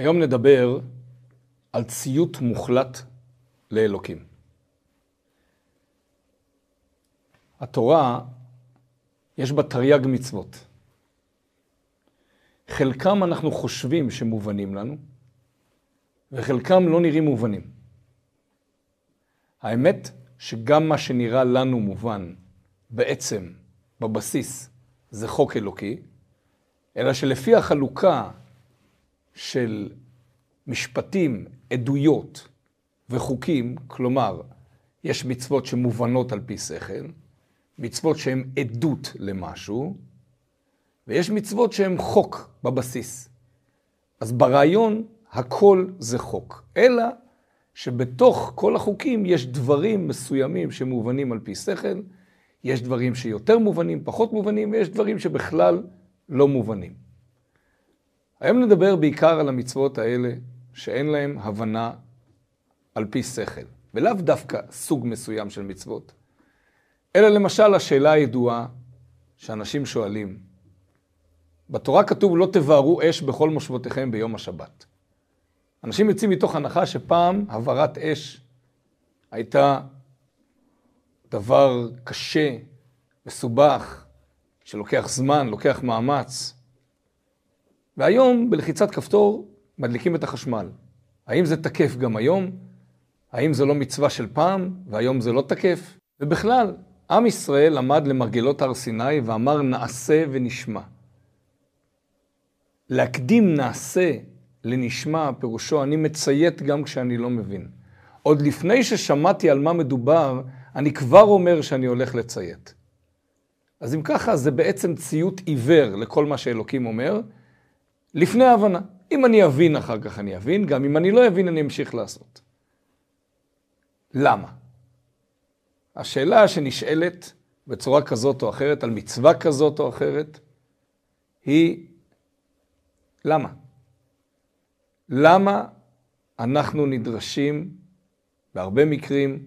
היום נדבר על ציות מוחלט לאלוקים. התורה, יש בה תרי"ג מצוות. חלקם אנחנו חושבים שמובנים לנו, וחלקם לא נראים מובנים. האמת שגם מה שנראה לנו מובן, בעצם, בבסיס, זה חוק אלוקי, אלא שלפי החלוקה של משפטים, עדויות וחוקים, כלומר, יש מצוות שמובנות על פי שכל, מצוות שהן עדות למשהו, ויש מצוות שהן חוק בבסיס. אז ברעיון הכל זה חוק, אלא שבתוך כל החוקים יש דברים מסוימים שמובנים על פי שכל, יש דברים שיותר מובנים, פחות מובנים, ויש דברים שבכלל לא מובנים. היום נדבר בעיקר על המצוות האלה שאין להם הבנה על פי שכל, ולאו דווקא סוג מסוים של מצוות, אלא למשל השאלה הידועה שאנשים שואלים, בתורה כתוב לא תבערו אש בכל מושבותיכם ביום השבת. אנשים יוצאים מתוך הנחה שפעם הבערת אש הייתה דבר קשה, מסובך, שלוקח זמן, לוקח מאמץ. והיום, בלחיצת כפתור, מדליקים את החשמל. האם זה תקף גם היום? האם זו לא מצווה של פעם, והיום זה לא תקף? ובכלל, עם ישראל עמד למרגלות הר סיני ואמר נעשה ונשמע. להקדים נעשה לנשמע, פירושו אני מציית גם כשאני לא מבין. עוד לפני ששמעתי על מה מדובר, אני כבר אומר שאני הולך לציית. אז אם ככה, זה בעצם ציות עיוור לכל מה שאלוקים אומר, לפני ההבנה. אם אני אבין אחר כך אני אבין, גם אם אני לא אבין אני אמשיך לעשות. למה? השאלה שנשאלת בצורה כזאת או אחרת, על מצווה כזאת או אחרת, היא למה? למה אנחנו נדרשים בהרבה מקרים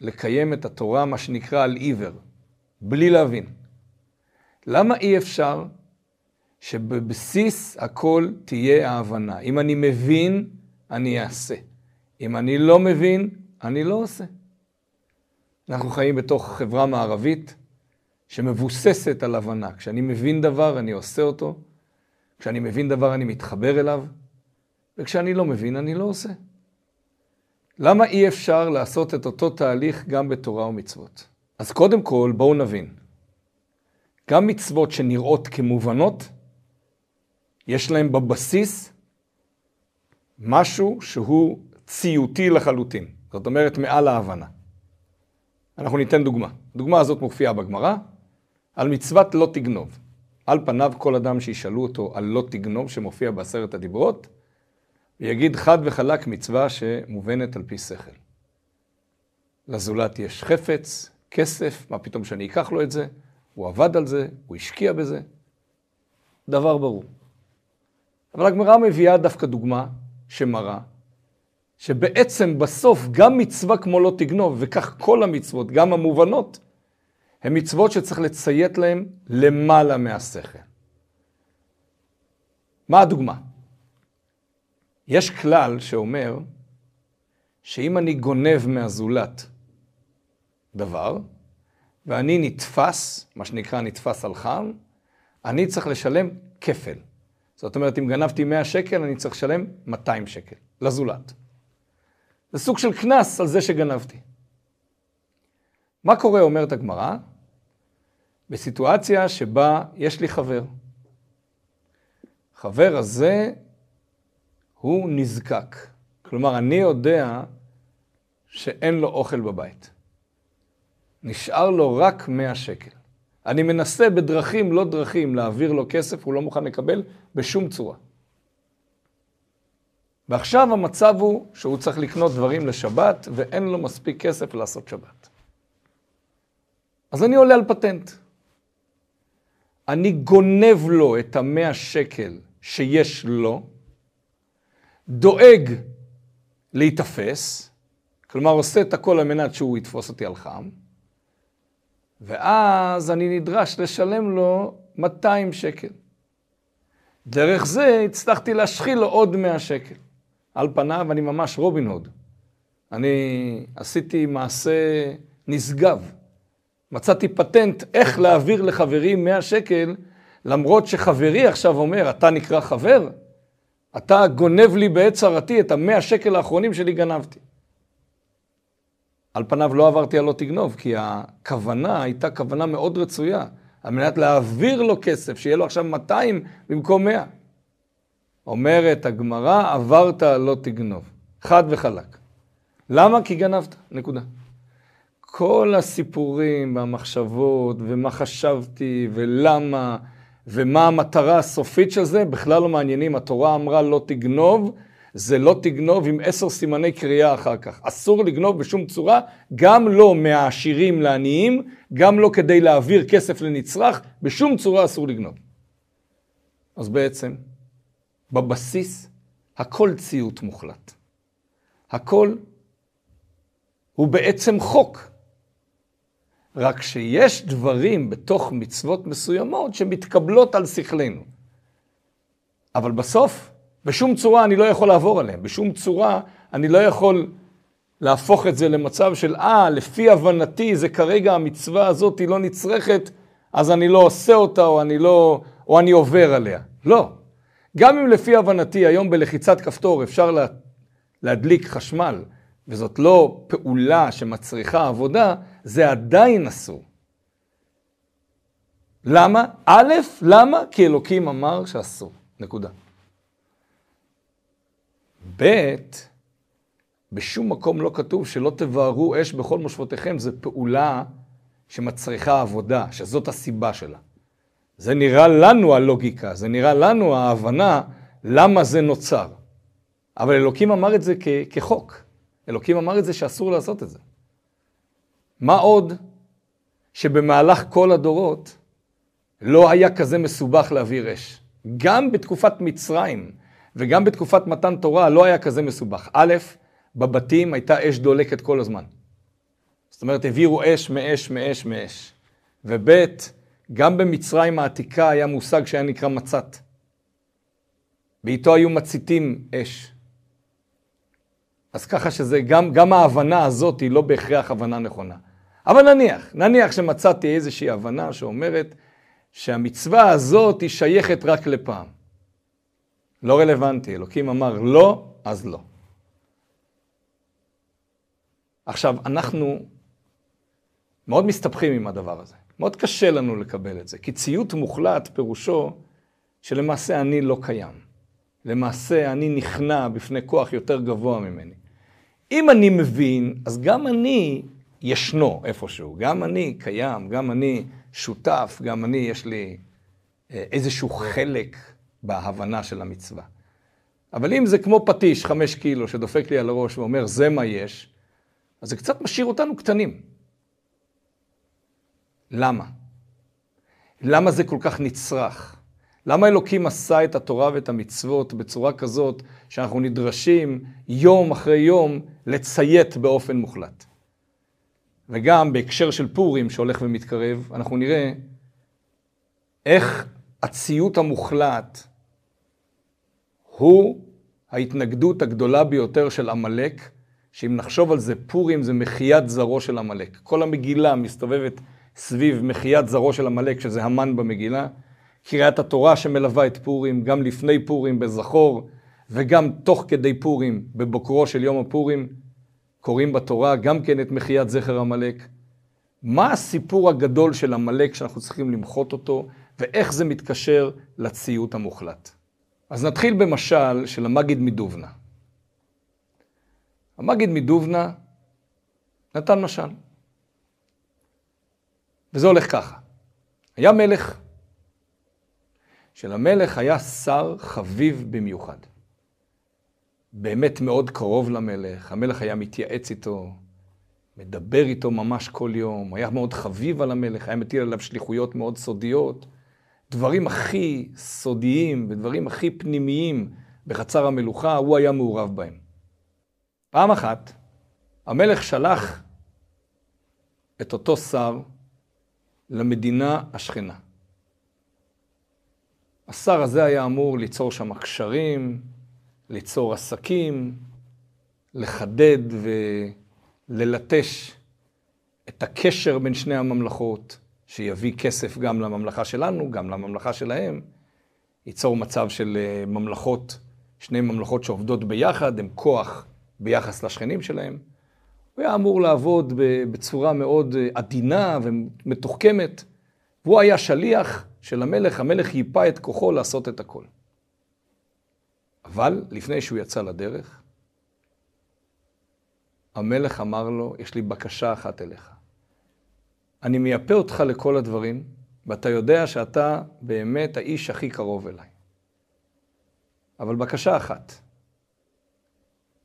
לקיים את התורה, מה שנקרא על עיוור, בלי להבין? למה אי אפשר שבבסיס הכל תהיה ההבנה? אם אני מבין, אני אעשה. אם אני לא מבין, אני לא עושה. אנחנו חיים בתוך חברה מערבית שמבוססת על הבנה. כשאני מבין דבר, אני עושה אותו. כשאני מבין דבר, אני מתחבר אליו. וכשאני לא מבין, אני לא עושה. למה אי אפשר לעשות את אותו תהליך גם בתורה ומצוות? אז קודם כל, בואו נבין. גם מצוות שנראות כמובנות, יש להן בבסיס משהו שהוא ציותי לחלוטין. זאת אומרת, מעל ההבנה. אנחנו ניתן דוגמה. הדוגמה הזאת מופיעה בגמרא, על מצוות לא תגנוב. על פניו כל אדם שישאלו אותו על לא תגנוב שמופיע בעשרת הדיברות, ויגיד חד וחלק מצווה שמובנת על פי שכל. לזולת יש חפץ, כסף, מה פתאום שאני אקח לו את זה? הוא עבד על זה, הוא השקיע בזה. דבר ברור. אבל הגמרא מביאה דווקא דוגמה שמראה שבעצם בסוף גם מצווה כמו לא תגנוב, וכך כל המצוות, גם המובנות, הן מצוות שצריך לציית להן למעלה מהשכל. מה הדוגמה? יש כלל שאומר שאם אני גונב מהזולת דבר, ואני נתפס, מה שנקרא נתפס על חם, אני צריך לשלם כפל. זאת אומרת, אם גנבתי 100 שקל, אני צריך לשלם 200 שקל לזולת. זה סוג של קנס על זה שגנבתי. מה קורה, אומרת הגמרא, בסיטואציה שבה יש לי חבר. חבר הזה הוא נזקק. כלומר, אני יודע שאין לו אוכל בבית. נשאר לו רק 100 שקל. אני מנסה בדרכים לא דרכים להעביר לו כסף, הוא לא מוכן לקבל בשום צורה. ועכשיו המצב הוא שהוא צריך לקנות דברים לשבת ואין לו מספיק כסף לעשות שבת. אז אני עולה על פטנט. אני גונב לו את המאה שקל שיש לו, דואג להיתפס, כלומר עושה את הכל על מנת שהוא יתפוס אותי על חם, ואז אני נדרש לשלם לו 200 שקל. דרך זה הצלחתי להשחיל לו עוד 100 שקל. על פניו אני ממש רובין הוד. אני עשיתי מעשה נשגב. מצאתי פטנט איך להעביר לחברי 100 שקל, למרות שחברי עכשיו אומר, אתה נקרא חבר? אתה גונב לי בעת צרתי את המאה שקל האחרונים שלי גנבתי. על פניו לא עברתי על לא תגנוב, כי הכוונה הייתה כוונה מאוד רצויה, על מנת להעביר לו כסף, שיהיה לו עכשיו 200 במקום 100. אומרת הגמרא, עברת על לא תגנוב. חד וחלק. למה? כי גנבת, נקודה. כל הסיפורים והמחשבות, ומה חשבתי, ולמה, ומה המטרה הסופית של זה, בכלל לא מעניינים. התורה אמרה לא תגנוב, זה לא תגנוב עם עשר סימני קריאה אחר כך. אסור לגנוב בשום צורה, גם לא מהעשירים לעניים, גם לא כדי להעביר כסף לנצרך, בשום צורה אסור לגנוב. אז בעצם, בבסיס, הכל ציות מוחלט. הכל הוא בעצם חוק. רק שיש דברים בתוך מצוות מסוימות שמתקבלות על שכלנו. אבל בסוף, בשום צורה אני לא יכול לעבור עליהם, בשום צורה אני לא יכול להפוך את זה למצב של, אה, לפי הבנתי זה כרגע המצווה הזאת היא לא נצרכת, אז אני לא עושה אותה או אני לא, או אני עובר עליה. לא. גם אם לפי הבנתי היום בלחיצת כפתור אפשר לה, להדליק חשמל, וזאת לא פעולה שמצריכה עבודה, זה עדיין אסור. למה? א', למה? כי אלוקים אמר שאסור. נקודה. ב', בשום מקום לא כתוב שלא תבערו אש בכל מושבותיכם, זו פעולה שמצריכה עבודה, שזאת הסיבה שלה. זה נראה לנו הלוגיקה, זה נראה לנו ההבנה למה זה נוצר. אבל אלוקים אמר את זה כ- כחוק. אלוקים אמר את זה שאסור לעשות את זה. מה עוד שבמהלך כל הדורות לא היה כזה מסובך להעביר אש. גם בתקופת מצרים וגם בתקופת מתן תורה לא היה כזה מסובך. א', בבתים הייתה אש דולקת כל הזמן. זאת אומרת, העבירו אש מאש מאש מאש. וב', גם במצרים העתיקה היה מושג שהיה נקרא מצת. ואיתו היו מציתים אש. אז ככה שזה, גם, גם ההבנה הזאת היא לא בהכרח הבנה נכונה. אבל נניח, נניח שמצאתי איזושהי הבנה שאומרת שהמצווה הזאת היא שייכת רק לפעם. לא רלוונטי, אלוקים אמר לא, אז לא. עכשיו, אנחנו מאוד מסתבכים עם הדבר הזה. מאוד קשה לנו לקבל את זה, כי ציות מוחלט פירושו שלמעשה אני לא קיים. למעשה אני נכנע בפני כוח יותר גבוה ממני. אם אני מבין, אז גם אני ישנו איפשהו, גם אני קיים, גם אני שותף, גם אני יש לי אה, איזשהו חלק בהבנה של המצווה. אבל אם זה כמו פטיש, חמש קילו, שדופק לי על הראש ואומר, זה מה יש, אז זה קצת משאיר אותנו קטנים. למה? למה זה כל כך נצרך? למה אלוקים עשה את התורה ואת המצוות בצורה כזאת שאנחנו נדרשים יום אחרי יום לציית באופן מוחלט? וגם בהקשר של פורים שהולך ומתקרב, אנחנו נראה איך הציות המוחלט הוא ההתנגדות הגדולה ביותר של עמלק, שאם נחשוב על זה, פורים זה מחיית זרעו של עמלק. כל המגילה מסתובבת סביב מחיית זרעו של עמלק, שזה המן במגילה. קריאת התורה שמלווה את פורים, גם לפני פורים בזכור, וגם תוך כדי פורים, בבוקרו של יום הפורים, קוראים בתורה גם כן את מחיית זכר עמלק. מה הסיפור הגדול של עמלק שאנחנו צריכים למחות אותו, ואיך זה מתקשר לציות המוחלט. אז נתחיל במשל של המגיד מדובנה. המגיד מדובנה נתן משל. וזה הולך ככה. היה מלך, שלמלך היה שר חביב במיוחד. באמת מאוד קרוב למלך, המלך היה מתייעץ איתו, מדבר איתו ממש כל יום, היה מאוד חביב על המלך, היה מטיל עליו שליחויות מאוד סודיות, דברים הכי סודיים ודברים הכי פנימיים בחצר המלוכה, הוא היה מעורב בהם. פעם אחת, המלך שלח את אותו שר למדינה השכנה. השר הזה היה אמור ליצור שם קשרים, ליצור עסקים, לחדד וללטש את הקשר בין שני הממלכות, שיביא כסף גם לממלכה שלנו, גם לממלכה שלהם, ייצור מצב של אה, ממלכות, שני ממלכות שעובדות ביחד, הם כוח ביחס לשכנים שלהם. הוא היה אמור לעבוד בצורה מאוד אה, עדינה ומתוחכמת, והוא היה שליח של המלך, המלך ייפה את כוחו לעשות את הכל. אבל לפני שהוא יצא לדרך, המלך אמר לו, יש לי בקשה אחת אליך. אני מייפה אותך לכל הדברים, ואתה יודע שאתה באמת האיש הכי קרוב אליי. אבל בקשה אחת,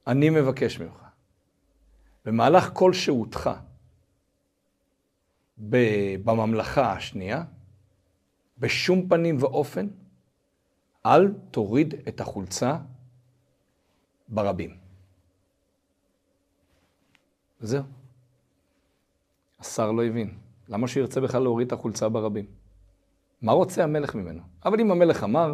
אני מבקש ממך, במהלך כל שהותך בממלכה השנייה, בשום פנים ואופן, אל תוריד את החולצה ברבים. זהו. השר לא הבין. למה שירצה בכלל להוריד את החולצה ברבים? מה רוצה המלך ממנו? אבל אם המלך אמר,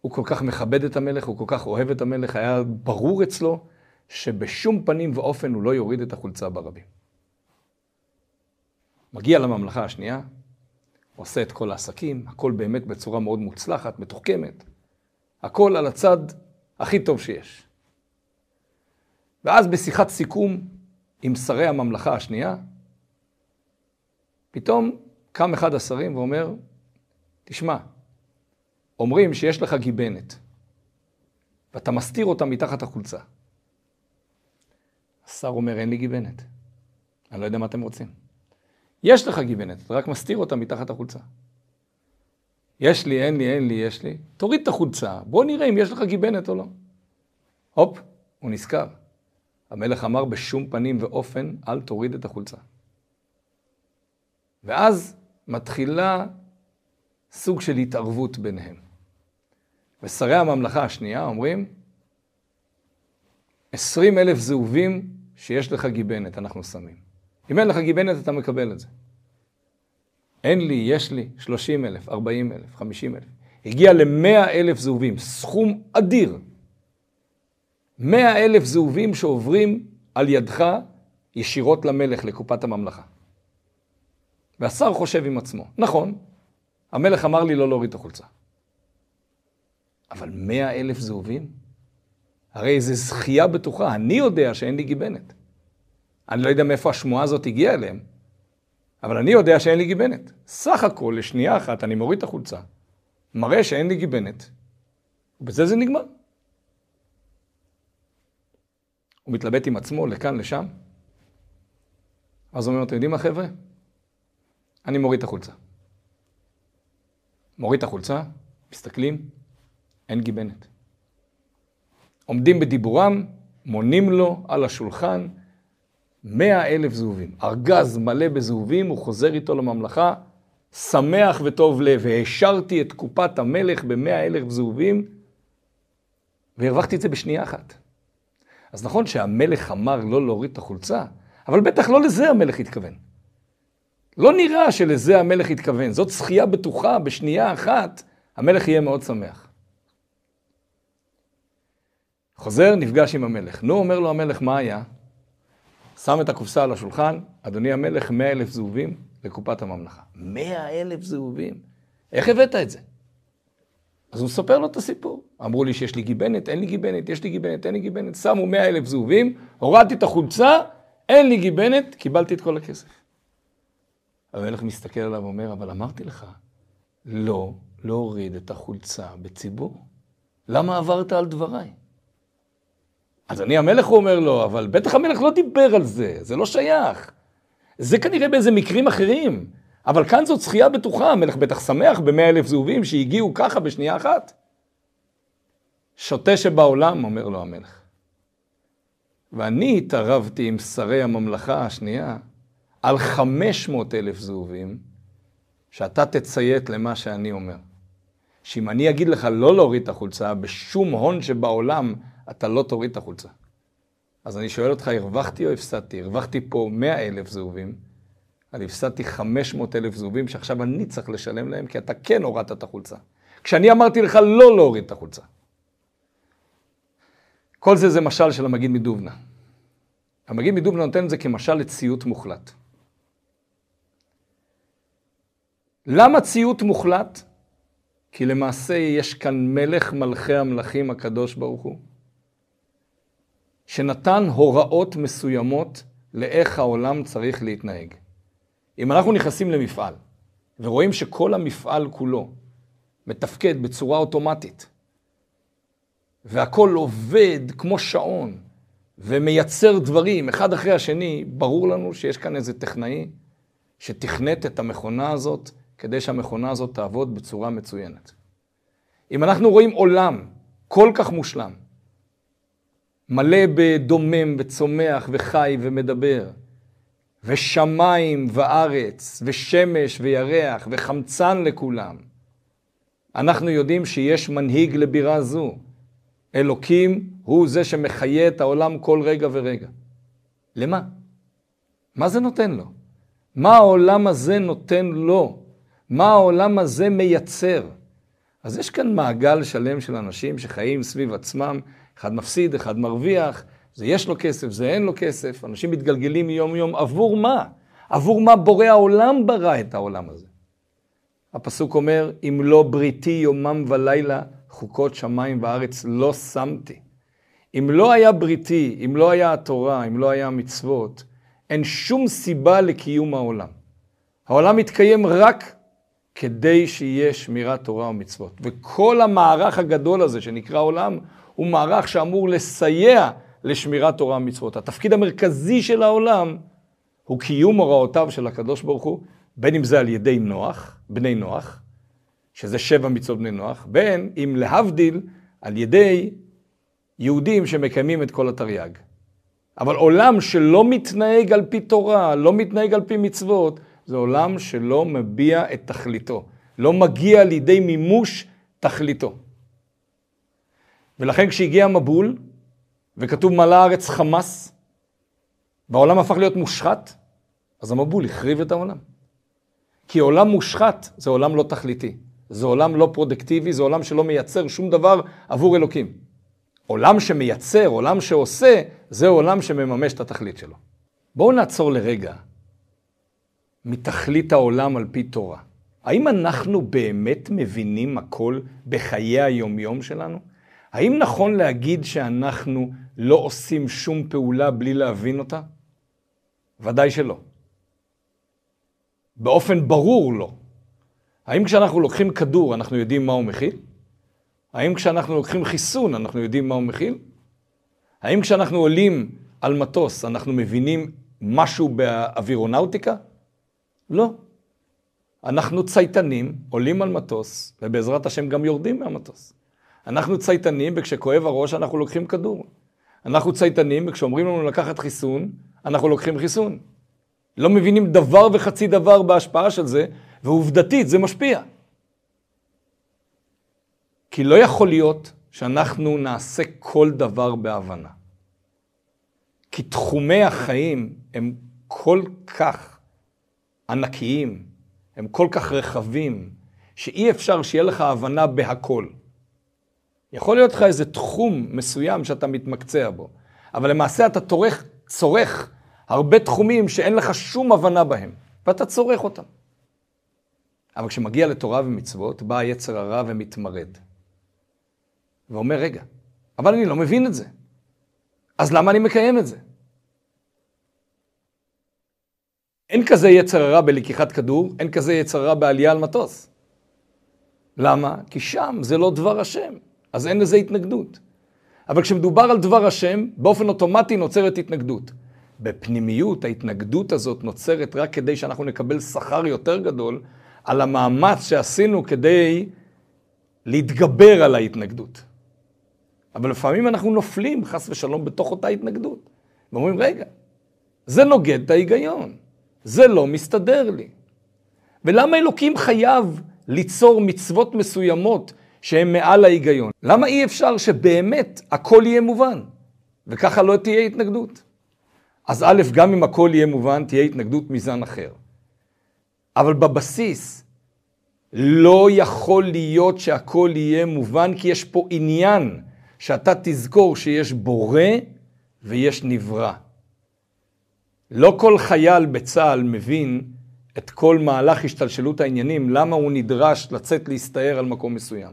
הוא כל כך מכבד את המלך, הוא כל כך אוהב את המלך, היה ברור אצלו שבשום פנים ואופן הוא לא יוריד את החולצה ברבים. מגיע לממלכה השנייה, עושה את כל העסקים, הכל באמת בצורה מאוד מוצלחת, מתוחכמת. הכל על הצד הכי טוב שיש. ואז בשיחת סיכום עם שרי הממלכה השנייה, פתאום קם אחד השרים ואומר, תשמע, אומרים שיש לך גיבנת, ואתה מסתיר אותה מתחת החולצה. השר אומר, אין לי גיבנת. אני לא יודע מה אתם רוצים. יש לך גיבנת, אתה רק מסתיר אותה מתחת החולצה. יש לי, אין לי, אין לי, יש לי. תוריד את החולצה, בוא נראה אם יש לך גיבנת או לא. הופ, הוא נזכר. המלך אמר בשום פנים ואופן, אל תוריד את החולצה. ואז מתחילה סוג של התערבות ביניהם. ושרי הממלכה השנייה אומרים, עשרים אלף זהובים שיש לך גיבנת, אנחנו שמים. אם אין לך גיבנת, אתה מקבל את זה. אין לי, יש לי, 30 אלף, 40 אלף, 50 אלף. הגיע ל-100 אלף זהובים, סכום אדיר. 100 אלף זהובים שעוברים על ידך ישירות למלך, לקופת הממלכה. והשר חושב עם עצמו, נכון, המלך אמר לי לא להוריד את החולצה. אבל 100 אלף זהובים? הרי זו זכייה בטוחה, אני יודע שאין לי גיבנת. אני לא יודע מאיפה השמועה הזאת הגיעה אליהם, אבל אני יודע שאין לי גיבנת. סך הכל, לשנייה אחת אני מוריד את החולצה, מראה שאין לי גיבנת, ובזה זה נגמר. הוא מתלבט עם עצמו לכאן, לשם. אז הוא אומר, אתם יודעים מה חבר'ה? אני מוריד את החולצה. מוריד את החולצה, מסתכלים, אין גיבנת. עומדים בדיבורם, מונים לו על השולחן מאה אלף זהובים. ארגז מלא בזהובים, הוא חוזר איתו לממלכה, שמח וטוב לב, והשארתי את קופת המלך במאה אלף זהובים, והרווחתי את זה בשנייה אחת. אז נכון שהמלך אמר לא להוריד את החולצה, אבל בטח לא לזה המלך התכוון. לא נראה שלזה המלך התכוון. זאת זכייה בטוחה, בשנייה אחת, המלך יהיה מאוד שמח. חוזר, נפגש עם המלך. נו, אומר לו המלך, מה היה? שם את הקופסה על השולחן, אדוני המלך, מאה אלף זהובים לקופת הממלכה. מאה אלף זהובים? איך הבאת את זה? אז הוא מספר לו את הסיפור. אמרו לי שיש לי גיבנת, אין לי גיבנת, יש לי גיבנת, אין לי גיבנת. שמו מאה אלף זהובים, הורדתי את החולצה, אין לי גיבנת, קיבלתי את כל הכסף. המלך מסתכל עליו ואומר, אבל אמרתי לך, לא להוריד את החולצה בציבור. למה עברת על דבריי? אז אני המלך, הוא אומר לו, אבל בטח המלך לא דיבר על זה, זה לא שייך. זה כנראה באיזה מקרים אחרים. אבל כאן זאת זכייה בטוחה, המלך בטח שמח במאה אלף זהובים שהגיעו ככה בשנייה אחת. שוטה שבעולם, אומר לו המלך. ואני התערבתי עם שרי הממלכה השנייה על חמש מאות אלף זהובים, שאתה תציית למה שאני אומר. שאם אני אגיד לך לא להוריד את החולצה, בשום הון שבעולם אתה לא תוריד את החולצה. אז אני שואל אותך, הרווחתי או הפסדתי? הרווחתי פה 100 אלף זהובים, אני הפסדתי 500 אלף זהובים שעכשיו אני צריך לשלם להם, כי אתה כן הורדת את החולצה. כשאני אמרתי לך לא להוריד את החולצה. כל זה זה משל של המגיד מדובנה. המגיד מדובנה נותן את זה כמשל לציות מוחלט. למה ציות מוחלט? כי למעשה יש כאן מלך מלכי המלכים הקדוש ברוך הוא, שנתן הוראות מסוימות לאיך העולם צריך להתנהג. אם אנחנו נכנסים למפעל ורואים שכל המפעל כולו מתפקד בצורה אוטומטית, והכל עובד כמו שעון, ומייצר דברים אחד אחרי השני, ברור לנו שיש כאן איזה טכנאי שתכנת את המכונה הזאת כדי שהמכונה הזאת תעבוד בצורה מצוינת. אם אנחנו רואים עולם כל כך מושלם, מלא בדומם וצומח וחי ומדבר, ושמיים וארץ, ושמש וירח, וחמצן לכולם, אנחנו יודעים שיש מנהיג לבירה זו. אלוקים הוא זה שמחיה את העולם כל רגע ורגע. למה? מה זה נותן לו? מה העולם הזה נותן לו? מה העולם הזה מייצר? אז יש כאן מעגל שלם של אנשים שחיים סביב עצמם, אחד מפסיד, אחד מרוויח, זה יש לו כסף, זה אין לו כסף, אנשים מתגלגלים מיום יום, עבור מה? עבור מה בורא העולם ברא את העולם הזה? הפסוק אומר, אם לא בריתי יומם ולילה, חוקות שמיים וארץ לא שמתי. אם לא היה בריתי, אם לא היה התורה, אם לא היה המצוות, אין שום סיבה לקיום העולם. העולם מתקיים רק כדי שיהיה שמירת תורה ומצוות. וכל המערך הגדול הזה שנקרא עולם, הוא מערך שאמור לסייע לשמירת תורה ומצוות. התפקיד המרכזי של העולם הוא קיום הוראותיו של הקדוש ברוך הוא, בין אם זה על ידי נוח, בני נוח, שזה שבע מצוות בני נוח, בין אם להבדיל על ידי יהודים שמקיימים את כל התרי"ג. אבל עולם שלא מתנהג על פי תורה, לא מתנהג על פי מצוות, זה עולם שלא מביע את תכליתו, לא מגיע לידי מימוש תכליתו. ולכן כשהגיע המבול, וכתוב מלא הארץ חמס, והעולם הפך להיות מושחת, אז המבול החריב את העולם. כי עולם מושחת זה עולם לא תכליתי, זה עולם לא פרודקטיבי, זה עולם שלא מייצר שום דבר עבור אלוקים. עולם שמייצר, עולם שעושה, זה עולם שמממש את התכלית שלו. בואו נעצור לרגע מתכלית העולם על פי תורה. האם אנחנו באמת מבינים הכל בחיי היומיום שלנו? האם נכון להגיד שאנחנו לא עושים שום פעולה בלי להבין אותה? ודאי שלא. באופן ברור לא. האם כשאנחנו לוקחים כדור אנחנו יודעים מה הוא מכיל? האם כשאנחנו לוקחים חיסון אנחנו יודעים מה הוא מכיל? האם כשאנחנו עולים על מטוס אנחנו מבינים משהו באווירונאוטיקה? לא. אנחנו צייתנים, עולים על מטוס, ובעזרת השם גם יורדים מהמטוס. אנחנו צייתנים, וכשכואב הראש אנחנו לוקחים כדור. אנחנו צייתנים, וכשאומרים לנו לקחת חיסון, אנחנו לוקחים חיסון. לא מבינים דבר וחצי דבר בהשפעה של זה, ועובדתית זה משפיע. כי לא יכול להיות שאנחנו נעשה כל דבר בהבנה. כי תחומי החיים הם כל כך ענקיים, הם כל כך רחבים, שאי אפשר שיהיה לך הבנה בהכל. יכול להיות לך איזה תחום מסוים שאתה מתמקצע בו, אבל למעשה אתה צורך, צורך הרבה תחומים שאין לך שום הבנה בהם, ואתה צורך אותם. אבל כשמגיע לתורה ומצוות, בא היצר הרע ומתמרד. ואומר, רגע, אבל אני לא מבין את זה. אז למה אני מקיים את זה? אין כזה יצר הרע בלקיחת כדור, אין כזה יצר הרע בעלייה על מטוס. למה? כי שם זה לא דבר השם, אז אין לזה התנגדות. אבל כשמדובר על דבר השם, באופן אוטומטי נוצרת התנגדות. בפנימיות ההתנגדות הזאת נוצרת רק כדי שאנחנו נקבל שכר יותר גדול על המאמץ שעשינו כדי להתגבר על ההתנגדות. אבל לפעמים אנחנו נופלים, חס ושלום, בתוך אותה התנגדות. ואומרים, רגע, זה נוגד את ההיגיון. זה לא מסתדר לי. ולמה אלוקים חייב ליצור מצוות מסוימות שהן מעל ההיגיון? למה אי אפשר שבאמת הכל יהיה מובן, וככה לא תהיה התנגדות? אז א', גם אם הכל יהיה מובן, תהיה התנגדות מזן אחר. אבל בבסיס, לא יכול להיות שהכל יהיה מובן, כי יש פה עניין שאתה תזכור שיש בורא ויש נברא. לא כל חייל בצה"ל מבין את כל מהלך השתלשלות העניינים, למה הוא נדרש לצאת להסתער על מקום מסוים.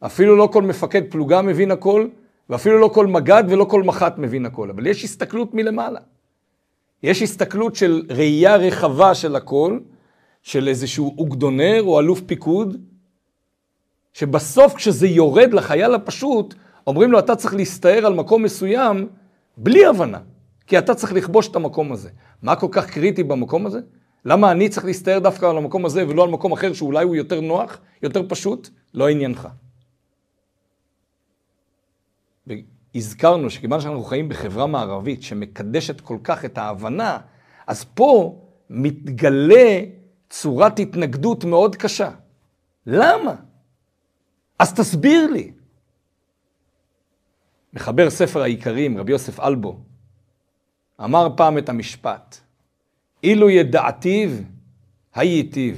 אפילו לא כל מפקד פלוגה מבין הכל, ואפילו לא כל מג"ד ולא כל מח"ט מבין הכל, אבל יש הסתכלות מלמעלה. יש הסתכלות של ראייה רחבה של הכל, של איזשהו אוגדונר או אלוף פיקוד, שבסוף כשזה יורד לחייל הפשוט, אומרים לו אתה צריך להסתער על מקום מסוים בלי הבנה, כי אתה צריך לכבוש את המקום הזה. מה כל כך קריטי במקום הזה? למה אני צריך להסתער דווקא על המקום הזה ולא על מקום אחר שאולי הוא יותר נוח, יותר פשוט? לא עניינך. והזכרנו שכיוון שאנחנו חיים בחברה מערבית שמקדשת כל כך את ההבנה, אז פה מתגלה צורת התנגדות מאוד קשה. למה? אז תסביר לי. מחבר ספר העיקרים, רבי יוסף אלבו, אמר פעם את המשפט, אילו ידעתיו, הייתיו.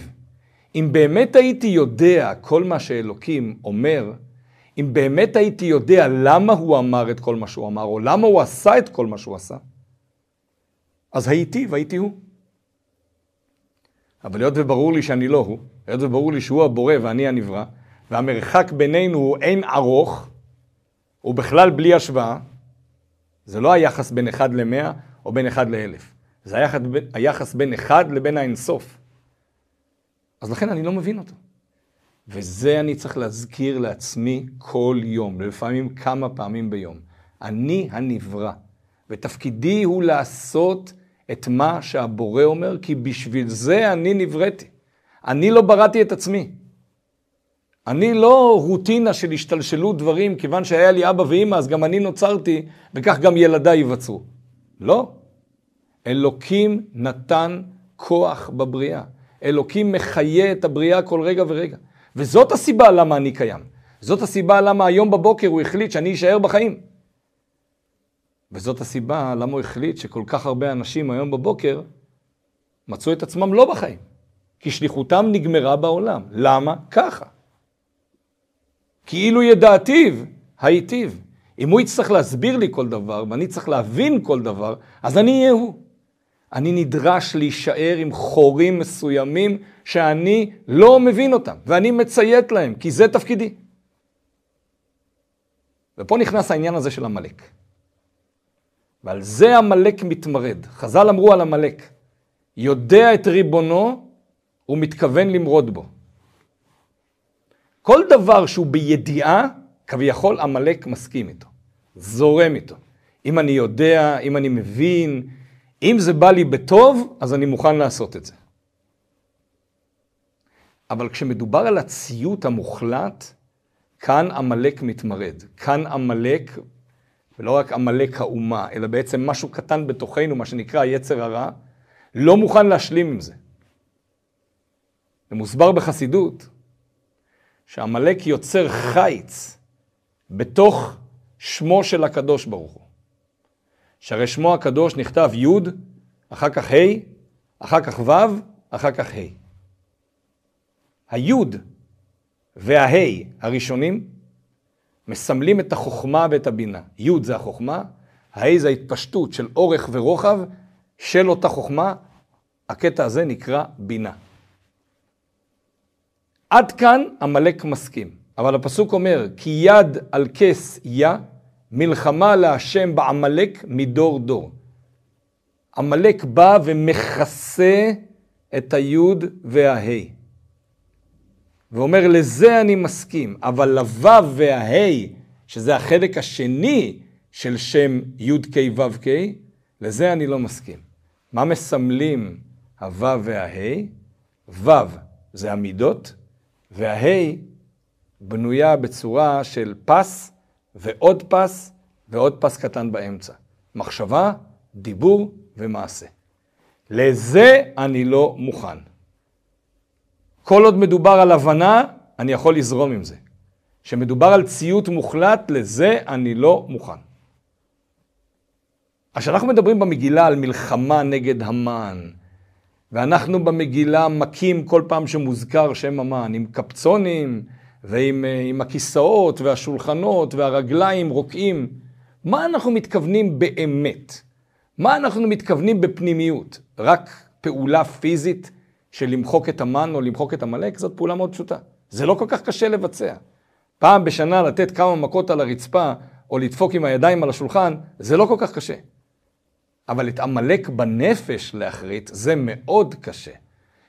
אם באמת הייתי יודע כל מה שאלוקים אומר, אם באמת הייתי יודע למה הוא אמר את כל מה שהוא אמר, או למה הוא עשה את כל מה שהוא עשה, אז הייתי והייתי הוא. אבל היות וברור לי שאני לא הוא, היות וברור לי שהוא הבורא ואני הנברא, והמרחק בינינו הוא אין ארוך, הוא בכלל בלי השוואה, זה לא היחס בין אחד למאה או בין אחד לאלף, זה היחס, היחס בין אחד לבין האינסוף. אז לכן אני לא מבין אותו. וזה אני צריך להזכיר לעצמי כל יום, לפעמים כמה פעמים ביום. אני הנברא, ותפקידי הוא לעשות את מה שהבורא אומר, כי בשביל זה אני נבראתי. אני לא בראתי את עצמי. אני לא רוטינה של השתלשלות דברים, כיוון שהיה לי אבא ואימא, אז גם אני נוצרתי, וכך גם ילדיי ייווצרו. לא. אלוקים נתן כוח בבריאה. אלוקים מחיה את הבריאה כל רגע ורגע. וזאת הסיבה למה אני קיים. זאת הסיבה למה היום בבוקר הוא החליט שאני אשאר בחיים. וזאת הסיבה למה הוא החליט שכל כך הרבה אנשים היום בבוקר מצאו את עצמם לא בחיים. כי שליחותם נגמרה בעולם. למה? ככה. כאילו ידעתיו, הייתיו. אם הוא יצטרך להסביר לי כל דבר, ואני צריך להבין כל דבר, אז אני אהיה הוא. אני נדרש להישאר עם חורים מסוימים שאני לא מבין אותם, ואני מציית להם, כי זה תפקידי. ופה נכנס העניין הזה של עמלק. ועל זה עמלק מתמרד. חז"ל אמרו על עמלק, יודע את ריבונו ומתכוון למרוד בו. כל דבר שהוא בידיעה, כביכול עמלק מסכים איתו, זורם איתו. אם אני יודע, אם אני מבין, אם זה בא לי בטוב, אז אני מוכן לעשות את זה. אבל כשמדובר על הציות המוחלט, כאן עמלק מתמרד. כאן עמלק, ולא רק עמלק האומה, אלא בעצם משהו קטן בתוכנו, מה שנקרא יצר הרע, לא מוכן להשלים עם זה. זה מוסבר בחסידות, שעמלק יוצר חיץ בתוך שמו של הקדוש ברוך הוא. שהרי שמו הקדוש נכתב י', אחר כך ה', אחר כך ו', אחר כך ה'. היוד וההי הראשונים מסמלים את החוכמה ואת הבינה. יוד זה החוכמה, ההי זה ההתפשטות של אורך ורוחב של אותה חוכמה, הקטע הזה נקרא בינה. עד כאן עמלק מסכים, אבל הפסוק אומר, כי יד על כס יה, מלחמה להשם בעמלק מדור דור. עמלק בא ומכסה את היוד וההי. ואומר, לזה אני מסכים, אבל לוו וההי, שזה החלק השני של שם י"ק ו"ק, לזה אני לא מסכים. מה מסמלים הוו וההי? וו זה המידות, וההי בנויה בצורה של פס ועוד פס ועוד פס קטן באמצע. מחשבה, דיבור ומעשה. לזה אני לא מוכן. כל עוד מדובר על הבנה, אני יכול לזרום עם זה. כשמדובר על ציות מוחלט, לזה אני לא מוכן. אז כשאנחנו מדברים במגילה על מלחמה נגד המן, ואנחנו במגילה מכים כל פעם שמוזכר שם המן, עם קפצונים ועם אה, עם הכיסאות והשולחנות והרגליים רוקעים. מה אנחנו מתכוונים באמת? מה אנחנו מתכוונים בפנימיות? רק פעולה פיזית של למחוק את המן או למחוק את עמלק? זאת פעולה מאוד פשוטה. זה לא כל כך קשה לבצע. פעם בשנה לתת כמה מכות על הרצפה או לדפוק עם הידיים על השולחן, זה לא כל כך קשה. אבל את עמלק בנפש להחריט, זה מאוד קשה.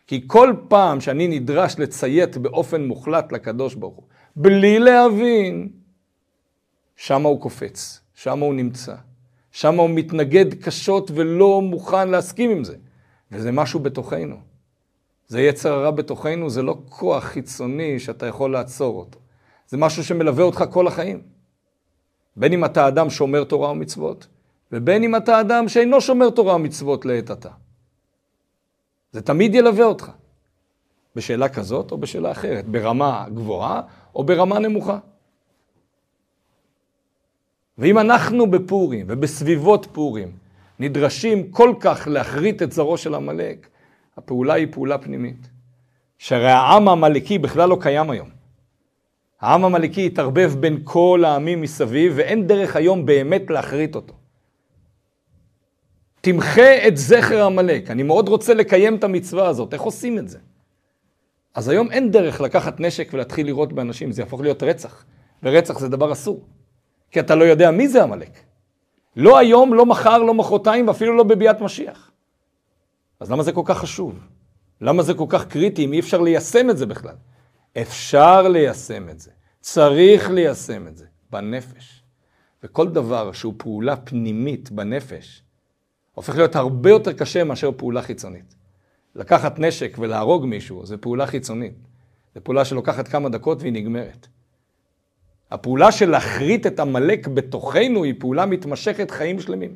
כי כל פעם שאני נדרש לציית באופן מוחלט לקדוש ברוך הוא, בלי להבין, שם הוא קופץ, שם הוא נמצא. שם הוא מתנגד קשות ולא מוכן להסכים עם זה. וזה משהו בתוכנו. זה יצר הרע בתוכנו, זה לא כוח חיצוני שאתה יכול לעצור אותו. זה משהו שמלווה אותך כל החיים. בין אם אתה אדם שומר תורה ומצוות, ובין אם אתה אדם שאינו שומר תורה ומצוות לעת עתה. זה תמיד ילווה אותך. בשאלה כזאת או בשאלה אחרת, ברמה גבוהה או ברמה נמוכה. ואם אנחנו בפורים ובסביבות פורים נדרשים כל כך להחריט את זרעו של עמלק, הפעולה היא פעולה פנימית. שהרי העם העמלקי בכלל לא קיים היום. העם העמלקי התערבב בין כל העמים מסביב, ואין דרך היום באמת להחריט אותו. תמחה את זכר עמלק. אני מאוד רוצה לקיים את המצווה הזאת, איך עושים את זה? אז היום אין דרך לקחת נשק ולהתחיל לירות באנשים, זה יהפוך להיות רצח. ורצח זה דבר אסור. כי אתה לא יודע מי זה עמלק. לא היום, לא מחר, לא מחרתיים, ואפילו לא בביאת משיח. אז למה זה כל כך חשוב? למה זה כל כך קריטי אם אי אפשר ליישם את זה בכלל? אפשר ליישם את זה, צריך ליישם את זה בנפש. וכל דבר שהוא פעולה פנימית בנפש, הופך להיות הרבה יותר קשה מאשר פעולה חיצונית. לקחת נשק ולהרוג מישהו זה פעולה חיצונית. זו פעולה שלוקחת כמה דקות והיא נגמרת. הפעולה של להכרית את עמלק בתוכנו היא פעולה מתמשכת חיים שלמים.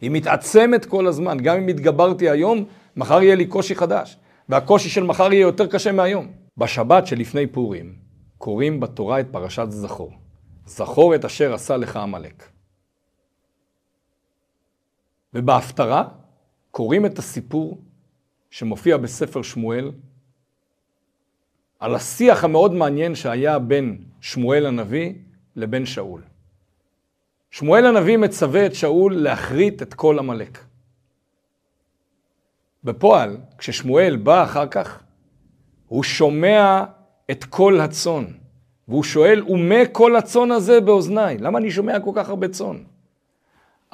היא מתעצמת כל הזמן, גם אם התגברתי היום, מחר יהיה לי קושי חדש, והקושי של מחר יהיה יותר קשה מהיום. בשבת שלפני פורים קוראים בתורה את פרשת זכור. זכור את אשר עשה לך עמלק. ובהפטרה קוראים את הסיפור שמופיע בספר שמואל על השיח המאוד מעניין שהיה בין שמואל הנביא לבין שאול. שמואל הנביא מצווה את שאול להכרית את כל עמלק. בפועל, כששמואל בא אחר כך, הוא שומע את כל הצאן, והוא שואל, ומה כל הצאן הזה באוזניי? למה אני שומע כל כך הרבה צאן?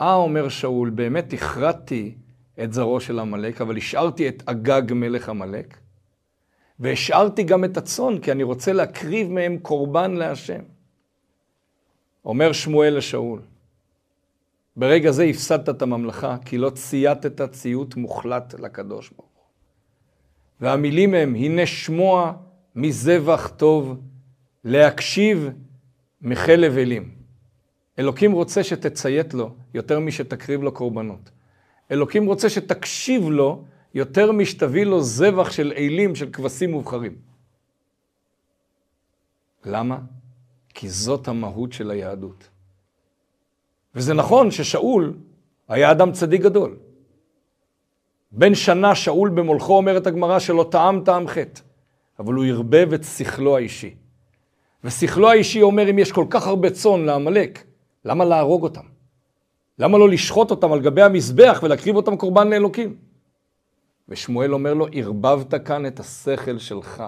אה, אומר שאול, באמת הכרעתי את זרעו של עמלק, אבל השארתי את אגג מלך עמלק, והשארתי גם את הצאן, כי אני רוצה להקריב מהם קורבן להשם. אומר שמואל לשאול, ברגע זה הפסדת את הממלכה, כי לא צייתת ציות מוחלט לקדוש ברוך הוא. והמילים הם, הנה שמוע מזבח טוב, להקשיב מחלב אלים. אלוקים רוצה שתציית לו יותר משתקריב לו קורבנות. אלוקים רוצה שתקשיב לו יותר משתביא לו זבח של אלים, של כבשים מובחרים. למה? כי זאת המהות של היהדות. וזה נכון ששאול היה אדם צדיק גדול. בן שנה שאול במולכו אומרת הגמרא שלא טעם טעם חטא, אבל הוא ערבב את שכלו האישי. ושכלו האישי אומר אם יש כל כך הרבה צאן לעמלק, למה להרוג אותם? למה לא לשחוט אותם על גבי המזבח ולהקריב אותם קורבן לאלוקים? ושמואל אומר לו, ערבבת כאן את השכל שלך.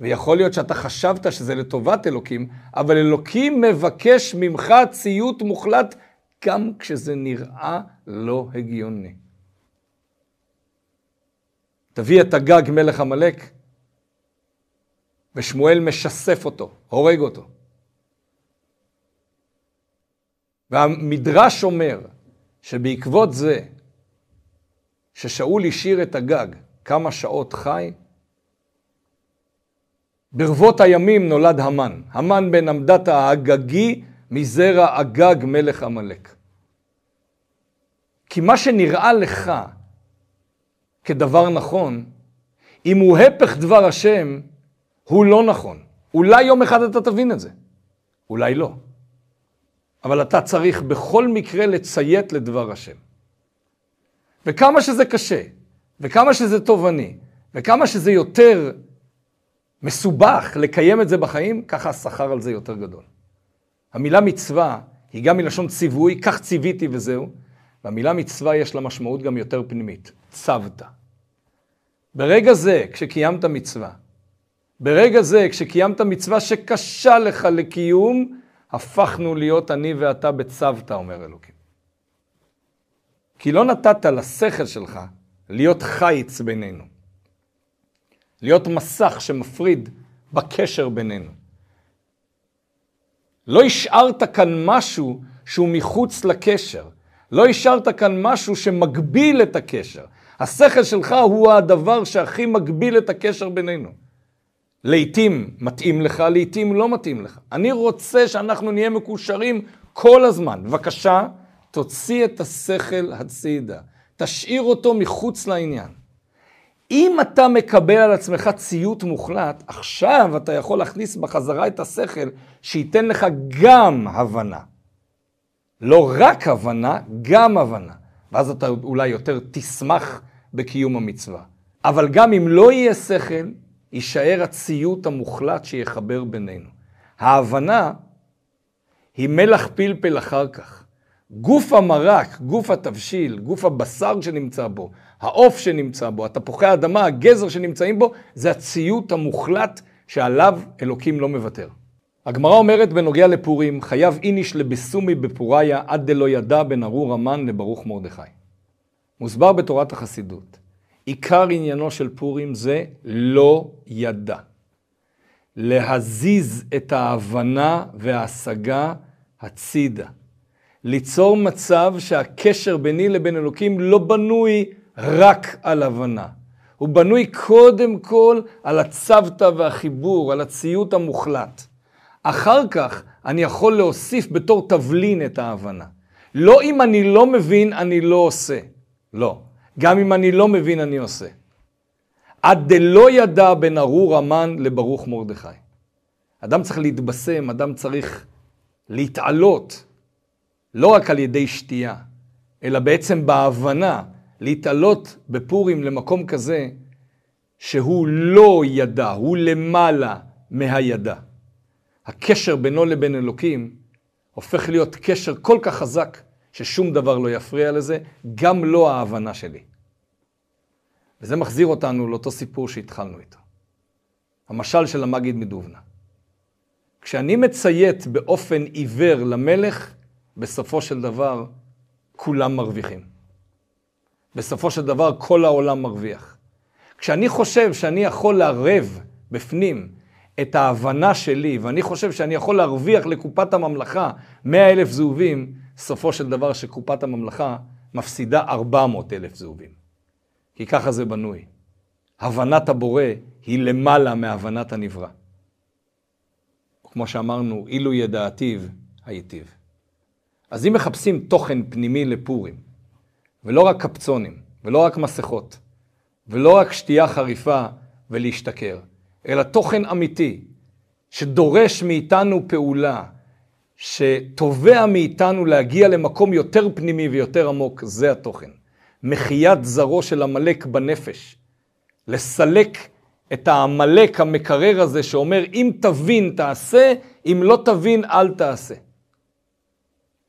ויכול להיות שאתה חשבת שזה לטובת אלוקים, אבל אלוקים מבקש ממך ציות מוחלט גם כשזה נראה לא הגיוני. תביא את הגג מלך עמלק, ושמואל משסף אותו, הורג אותו. והמדרש אומר שבעקבות זה ששאול השאיר את הגג כמה שעות חי, ברבות הימים נולד המן. המן בן עמדת האגגי מזרע אגג מלך עמלק. כי מה שנראה לך כדבר נכון, אם הוא הפך דבר השם, הוא לא נכון. אולי יום אחד אתה תבין את זה, אולי לא. אבל אתה צריך בכל מקרה לציית לדבר השם. וכמה שזה קשה, וכמה שזה תובעני, וכמה שזה יותר מסובך לקיים את זה בחיים, ככה השכר על זה יותר גדול. המילה מצווה היא גם מלשון ציווי, כך ציוויתי וזהו, והמילה מצווה יש לה משמעות גם יותר פנימית, צוות. ברגע זה, כשקיימת מצווה, ברגע זה, כשקיימת מצווה שקשה לך לקיום, הפכנו להיות אני ואתה בצוותא, אומר אלוקים. כי לא נתת לשכל שלך להיות חיץ בינינו. להיות מסך שמפריד בקשר בינינו. לא השארת כאן משהו שהוא מחוץ לקשר. לא השארת כאן משהו שמגביל את הקשר. השכל שלך הוא הדבר שהכי מגביל את הקשר בינינו. לעתים מתאים לך, לעתים לא מתאים לך. אני רוצה שאנחנו נהיה מקושרים כל הזמן. בבקשה, תוציא את השכל הצידה. תשאיר אותו מחוץ לעניין. אם אתה מקבל על עצמך ציות מוחלט, עכשיו אתה יכול להכניס בחזרה את השכל שייתן לך גם הבנה. לא רק הבנה, גם הבנה. ואז אתה אולי יותר תשמח בקיום המצווה. אבל גם אם לא יהיה שכל, יישאר הציות המוחלט שיחבר בינינו. ההבנה היא מלח פלפל אחר כך. גוף המרק, גוף התבשיל, גוף הבשר שנמצא בו, העוף שנמצא בו, התפוחי האדמה, הגזר שנמצאים בו, זה הציות המוחלט שעליו אלוקים לא מוותר. הגמרא אומרת בנוגע לפורים, חייב איניש לבסומי בפוריה עד דלא ידע בין ארור המן לברוך מרדכי. מוסבר בתורת החסידות. עיקר עניינו של פורים זה לא ידע. להזיז את ההבנה וההשגה הצידה. ליצור מצב שהקשר ביני לבין אלוקים לא בנוי רק על הבנה. הוא בנוי קודם כל על הצוותא והחיבור, על הציות המוחלט. אחר כך אני יכול להוסיף בתור תבלין את ההבנה. לא אם אני לא מבין, אני לא עושה. לא. גם אם אני לא מבין, אני עושה. עד דלא ידע בין ארור המן לברוך מרדכי. אדם צריך להתבשם, אדם צריך להתעלות, לא רק על ידי שתייה, אלא בעצם בהבנה, להתעלות בפורים למקום כזה, שהוא לא ידע, הוא למעלה מהידע. הקשר בינו לבין אלוקים הופך להיות קשר כל כך חזק, ששום דבר לא יפריע לזה, גם לא ההבנה שלי. וזה מחזיר אותנו לאותו סיפור שהתחלנו איתו. המשל של המגיד מדובנה. כשאני מציית באופן עיוור למלך, בסופו של דבר כולם מרוויחים. בסופו של דבר כל העולם מרוויח. כשאני חושב שאני יכול לערב בפנים את ההבנה שלי, ואני חושב שאני יכול להרוויח לקופת הממלכה 100 אלף זהובים, סופו של דבר שקופת הממלכה מפסידה 400 אלף זהובים. כי ככה זה בנוי. הבנת הבורא היא למעלה מהבנת הנברא. כמו שאמרנו, אילו ידעתיו, הייטיב. אז אם מחפשים תוכן פנימי לפורים, ולא רק קפצונים, ולא רק מסכות, ולא רק שתייה חריפה ולהשתכר, אלא תוכן אמיתי, שדורש מאיתנו פעולה, שתובע מאיתנו להגיע למקום יותר פנימי ויותר עמוק, זה התוכן. מחיית זרו של עמלק בנפש. לסלק את העמלק המקרר הזה שאומר, אם תבין תעשה, אם לא תבין אל תעשה.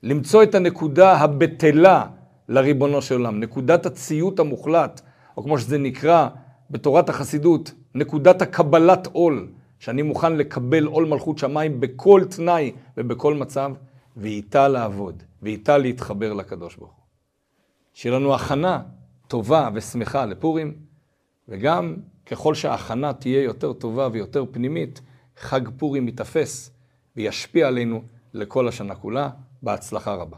למצוא את הנקודה הבטלה לריבונו של עולם, נקודת הציות המוחלט, או כמו שזה נקרא בתורת החסידות, נקודת הקבלת עול, שאני מוכן לקבל עול מלכות שמיים בכל תנאי ובכל מצב, ואיתה לעבוד, ואיתה להתחבר לקדוש ברוך הוא. שיהיה לנו הכנה טובה ושמחה לפורים, וגם ככל שההכנה תהיה יותר טובה ויותר פנימית, חג פורים ייתפס וישפיע עלינו לכל השנה כולה. בהצלחה רבה.